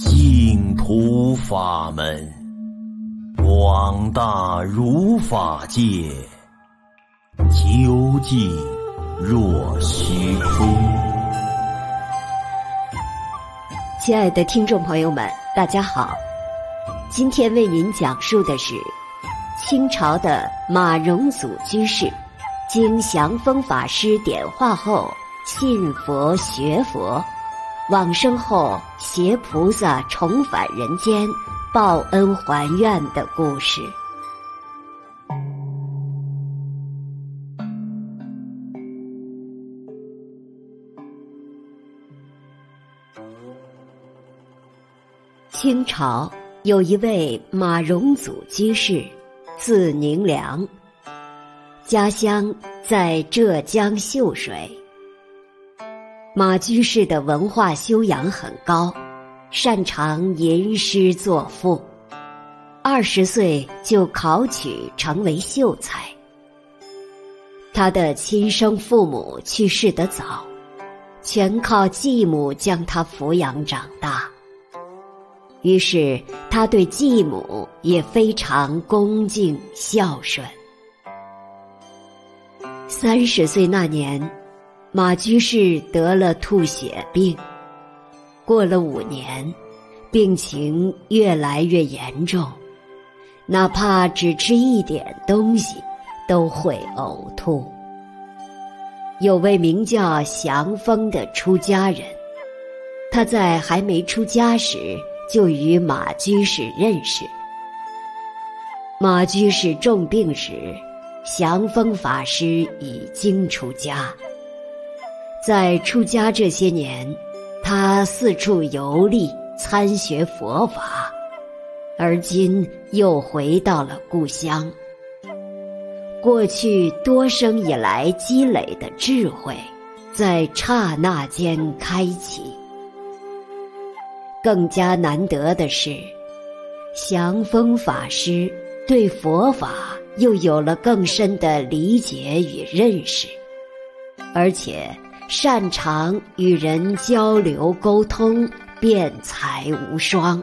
净土法门，广大如法界，究竟若虚空。亲爱的听众朋友们，大家好，今天为您讲述的是清朝的马荣祖居士，经祥风法师点化后，信佛学佛。往生后，携菩萨重返人间，报恩还愿的故事。清朝有一位马荣祖居士，字宁良，家乡在浙江秀水。马居士的文化修养很高，擅长吟诗作赋，二十岁就考取成为秀才。他的亲生父母去世得早，全靠继母将他抚养长大。于是他对继母也非常恭敬孝顺。三十岁那年，马居士得了吐血病，过了五年，病情越来越严重，哪怕只吃一点东西，都会呕吐。有位名叫祥风的出家人，他在还没出家时就与马居士认识。马居士重病时，祥风法师已经出家。在出家这些年，他四处游历，参学佛法，而今又回到了故乡。过去多生以来积累的智慧，在刹那间开启。更加难得的是，祥风法师对佛法又有了更深的理解与认识，而且。擅长与人交流沟通，辩才无双。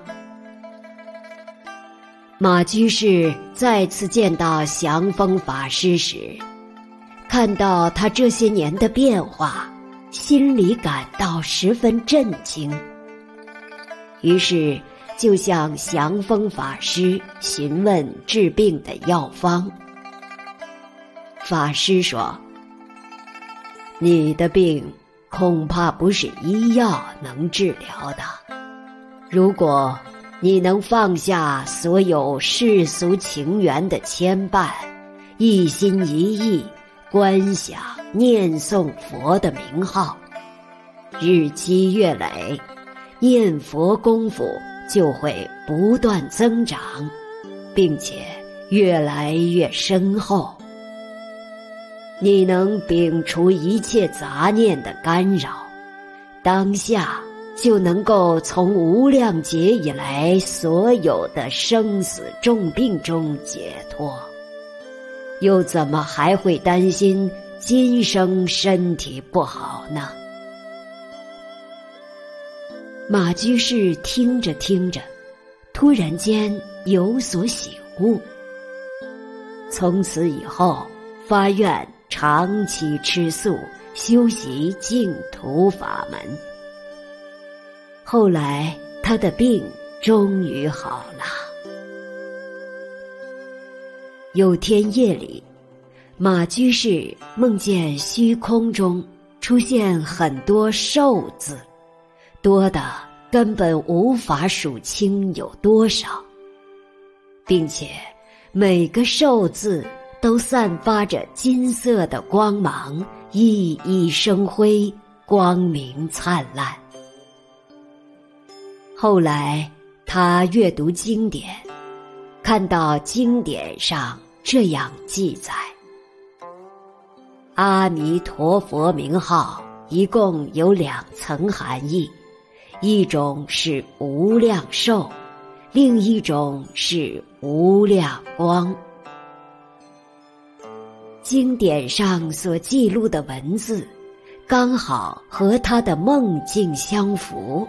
马居士再次见到祥风法师时，看到他这些年的变化，心里感到十分震惊。于是就向祥风法师询问治病的药方。法师说。你的病恐怕不是医药能治疗的。如果你能放下所有世俗情缘的牵绊，一心一意观想念诵佛的名号，日积月累，念佛功夫就会不断增长，并且越来越深厚。你能摒除一切杂念的干扰，当下就能够从无量劫以来所有的生死重病中解脱，又怎么还会担心今生身体不好呢？马居士听着听着，突然间有所醒悟，从此以后发愿。长期吃素，修习净土法门。后来他的病终于好了。有天夜里，马居士梦见虚空中出现很多寿字，多的根本无法数清有多少，并且每个寿字。都散发着金色的光芒，熠熠生辉，光明灿烂。后来他阅读经典，看到经典上这样记载：阿弥陀佛名号一共有两层含义，一种是无量寿，另一种是无量光。经典上所记录的文字，刚好和他的梦境相符。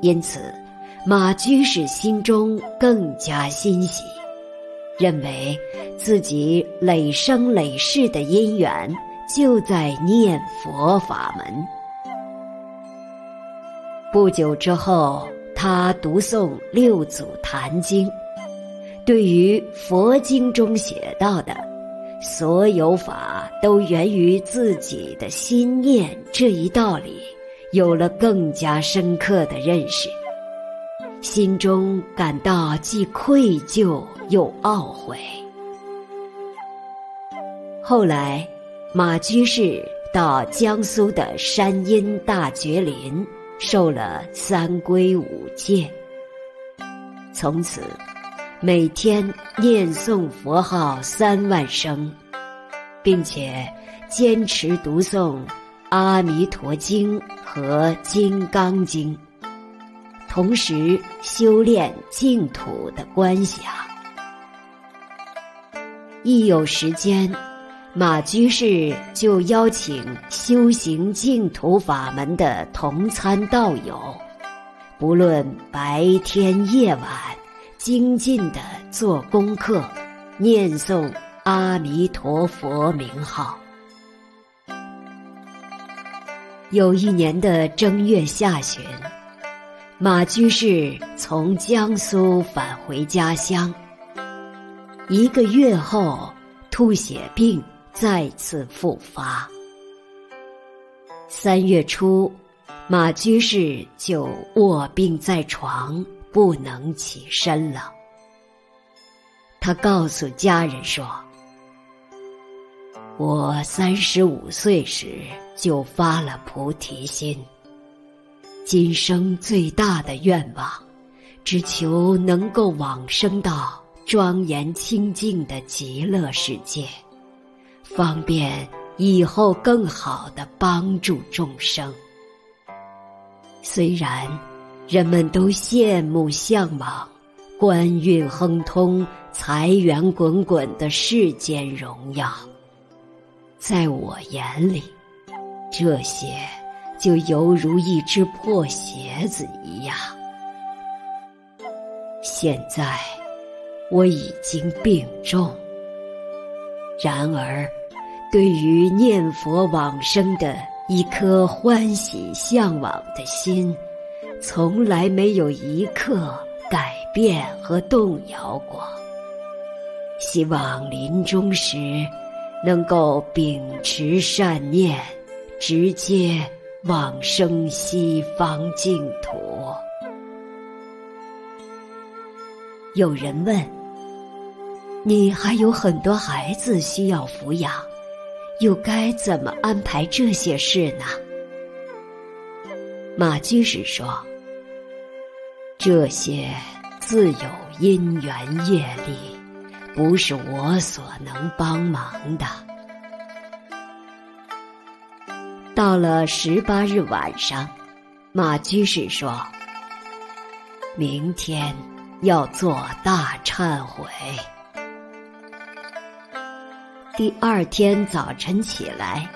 因此，马居士心中更加欣喜，认为自己累生累世的因缘就在念佛法门。不久之后，他读诵六祖坛经，对于佛经中写到的“所有法都源于自己的心念”这一道理，有了更加深刻的认识，心中感到既愧疚又懊悔。后来，马居士到江苏的山阴大觉林。受了三皈五戒，从此每天念诵佛号三万声，并且坚持读诵《阿弥陀经》和《金刚经》，同时修炼净土的观想。一有时间，马居士就邀请修行净土法门的同参道友，不论白天夜晚，精进地做功课，念诵阿弥陀佛名号。有一年的正月下旬，马居士从江苏返回家乡，一个月后，吐血病。再次复发。三月初，马居士就卧病在床，不能起身了。他告诉家人说：“我三十五岁时就发了菩提心，今生最大的愿望，只求能够往生到庄严清净的极乐世界。”方便以后更好的帮助众生。虽然人们都羡慕向往官运亨通、财源滚滚的世间荣耀，在我眼里，这些就犹如一只破鞋子一样。现在我已经病重，然而。对于念佛往生的一颗欢喜向往的心，从来没有一刻改变和动摇过。希望临终时能够秉持善念，直接往生西方净土。有人问：“你还有很多孩子需要抚养。”又该怎么安排这些事呢？马居士说：“这些自有因缘业力，不是我所能帮忙的。”到了十八日晚上，马居士说：“明天要做大忏悔。”第二天早晨起来，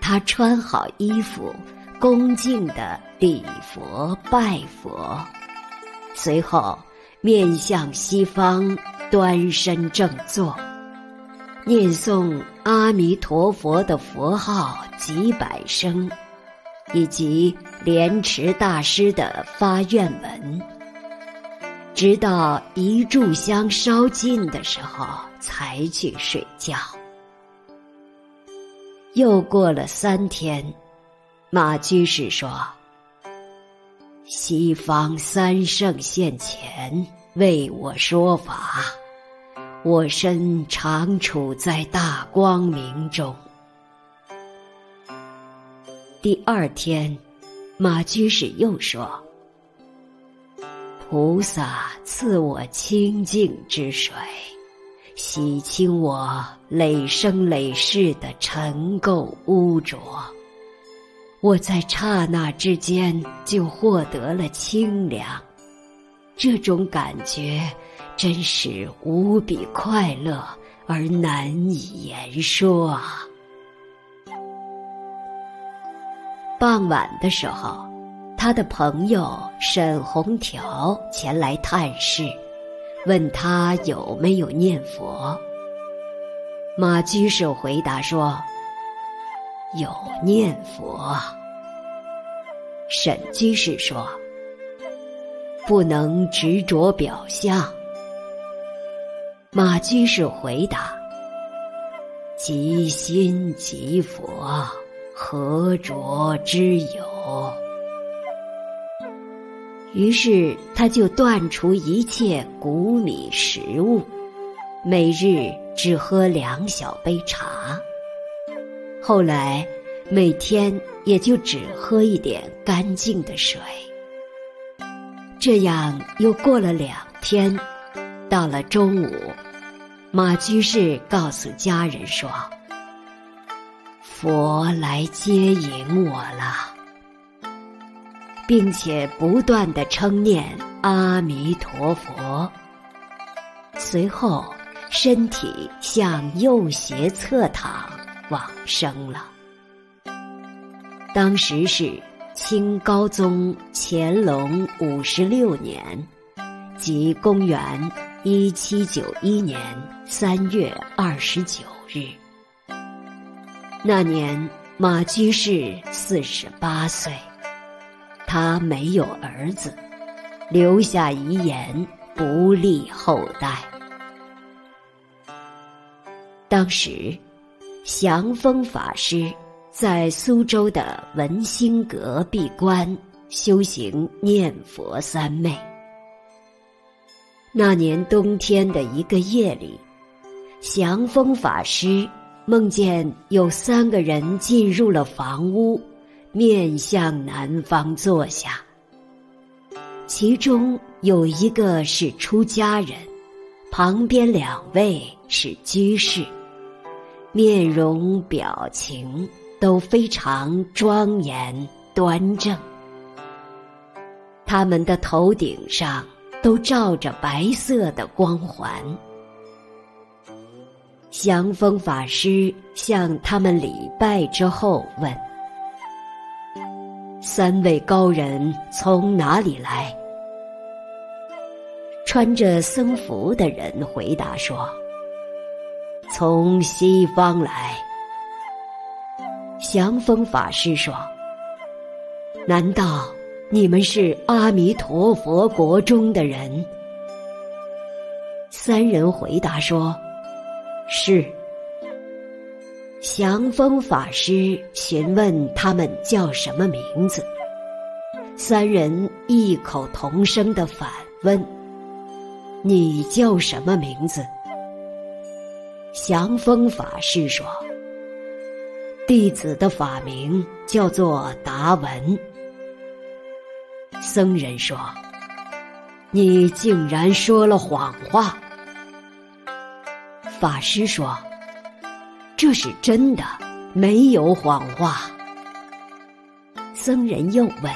他穿好衣服，恭敬的礼佛拜佛，随后面向西方，端身正坐，念诵阿弥陀佛的佛号几百声，以及莲池大师的发愿文，直到一炷香烧尽的时候才去睡觉。又过了三天，马居士说：“西方三圣现前为我说法，我身常处在大光明中。”第二天，马居士又说：“菩萨赐我清净之水。”洗清我累生累世的尘垢污浊，我在刹那之间就获得了清凉，这种感觉真是无比快乐而难以言说啊！傍晚的时候，他的朋友沈红条前来探视，问他有没有念佛。马居士回答说：“有念佛。”沈居士说：“不能执着表象。”马居士回答：“即心即佛，何着之有？”于是他就断除一切谷米食物，每日只喝两小杯茶。后来每天也就只喝一点干净的水。这样又过了两天，到了中午，马居士告诉家人说：“佛来接引我了。”并且不断地称念阿弥陀佛，随后身体向右斜侧躺往生了。当时是清高宗乾隆五十六年，即公元一七九一年三月二十九日。那年马居士四十八岁。他没有儿子，留下遗言不立后代。当时，祥风法师在苏州的文兴阁闭关修行念佛三昧。那年冬天的一个夜里，祥风法师梦见有三个人进入了房屋。面向南方坐下，其中有一个是出家人，旁边两位是居士，面容表情都非常庄严端正。他们的头顶上都罩着白色的光环。祥风法师向他们礼拜之后问。三位高人从哪里来？穿着僧服的人回答说：“从西方来。”祥风法师说：“难道你们是阿弥陀佛国中的人？”三人回答说：“是。”祥风法师询问他们叫什么名字，三人异口同声的反问：“你叫什么名字？”祥风法师说：“弟子的法名叫做达文。”僧人说：“你竟然说了谎话。”法师说。这是真的，没有谎话。僧人又问：“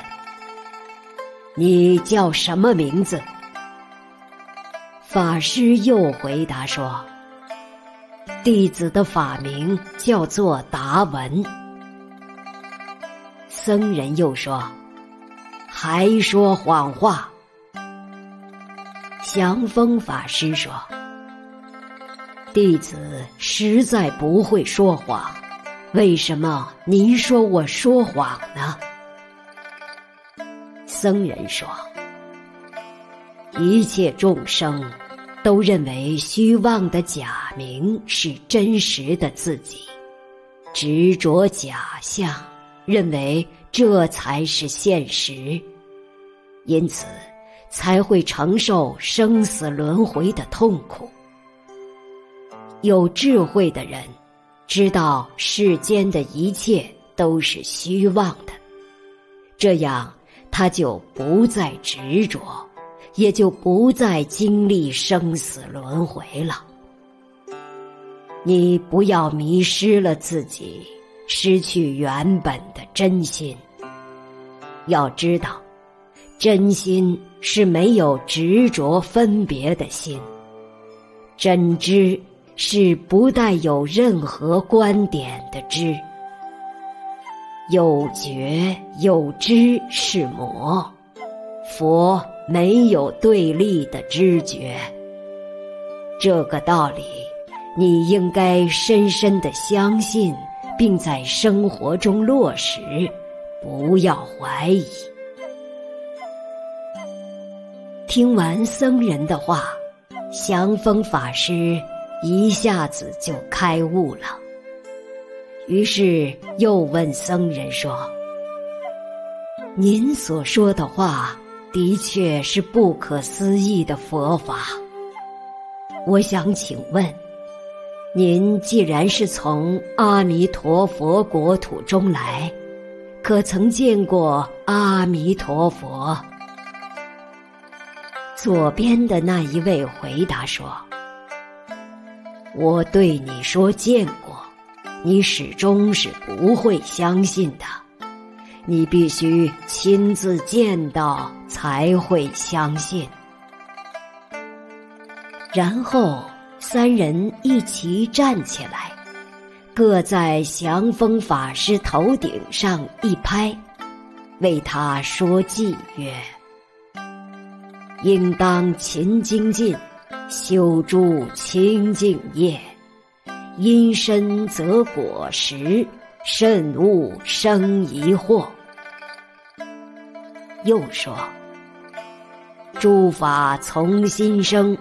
你叫什么名字？”法师又回答说：“弟子的法名叫做达文。”僧人又说：“还说谎话。”祥峰法师说。弟子实在不会说谎，为什么您说我说谎呢？僧人说：“一切众生都认为虚妄的假明是真实的自己，执着假象，认为这才是现实，因此才会承受生死轮回的痛苦。”有智慧的人，知道世间的一切都是虚妄的，这样他就不再执着，也就不再经历生死轮回了。你不要迷失了自己，失去原本的真心。要知道，真心是没有执着分别的心，真知。是不带有任何观点的知。有觉有知是魔，佛没有对立的知觉。这个道理，你应该深深的相信，并在生活中落实，不要怀疑。听完僧人的话，祥风法师一下子就开悟了。于是又问僧人说：“您所说的话，的确是不可思议的佛法。我想请问，您既然是从阿弥陀佛国土中来，可曾见过阿弥陀佛？”左边的那一位回答说：“我对你说见过，你始终是不会相信的。你必须亲自见到才会相信。”然后三人一齐站起来，各在祥风法师头顶上一拍，为他说偈曰。应当勤精进，修诸清净业，因身则果实，慎勿生疑惑。又说：诸法从心生，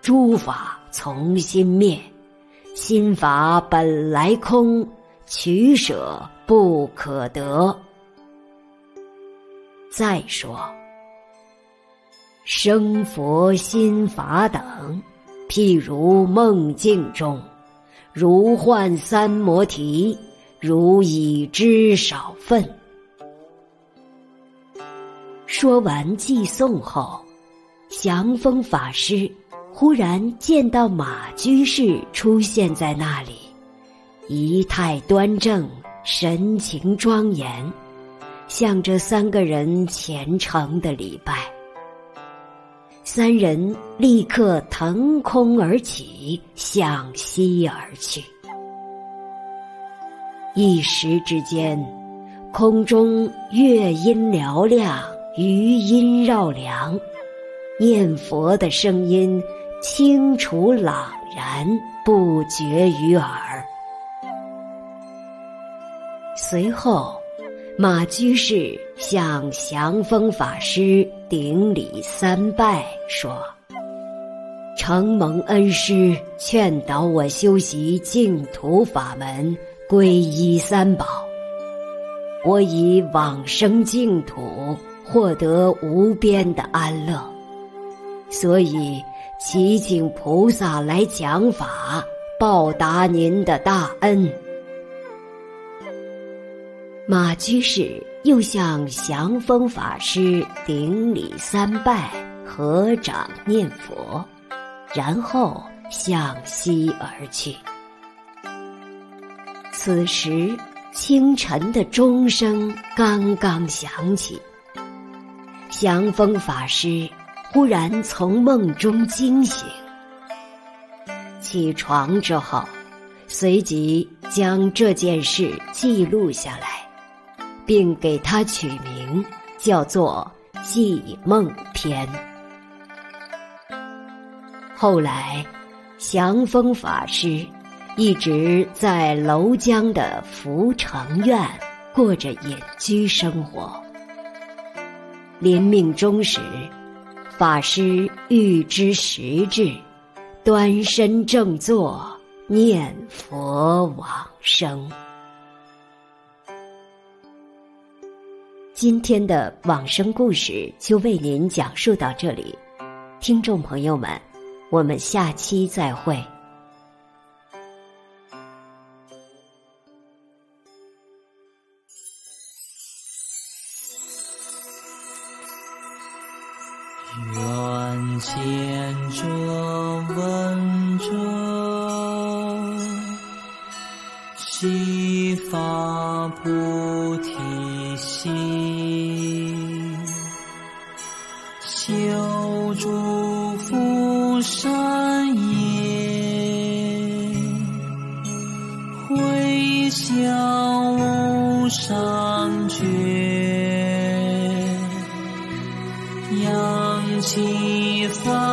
诸法从心灭，心法本来空，取舍不可得。再说。生佛心法等，譬如梦境中，如幻三摩提，如已知少分。说完偈颂后，祥风法师忽然见到马居士出现在那里，仪态端正，神情庄严，向着三个人虔诚的礼拜。三人立刻腾空而起，向西而去。一时之间，空中乐音嘹亮，余音绕梁，念佛的声音清楚朗然，不绝于耳。随后，马居士向祥风法师顶礼三拜，说：“承蒙恩师劝导我修习净土法门，皈依三宝，我以往生净土，获得无边的安乐，所以祈请菩萨来讲法，报答您的大恩。”马居士又向祥风法师顶礼三拜，合掌念佛，然后向西而去。此时清晨的钟声刚刚响起，祥风法师忽然从梦中惊醒，起床之后，随即将这件事记录下来。并给他取名叫做《记梦篇》。后来，祥风法师一直在娄江的福成院过着隐居生活。临命终时，法师欲知实质，端身正坐，念佛往生。今天的往生故事就为您讲述到这里，听众朋友们，我们下期再会。愿见者闻者，起三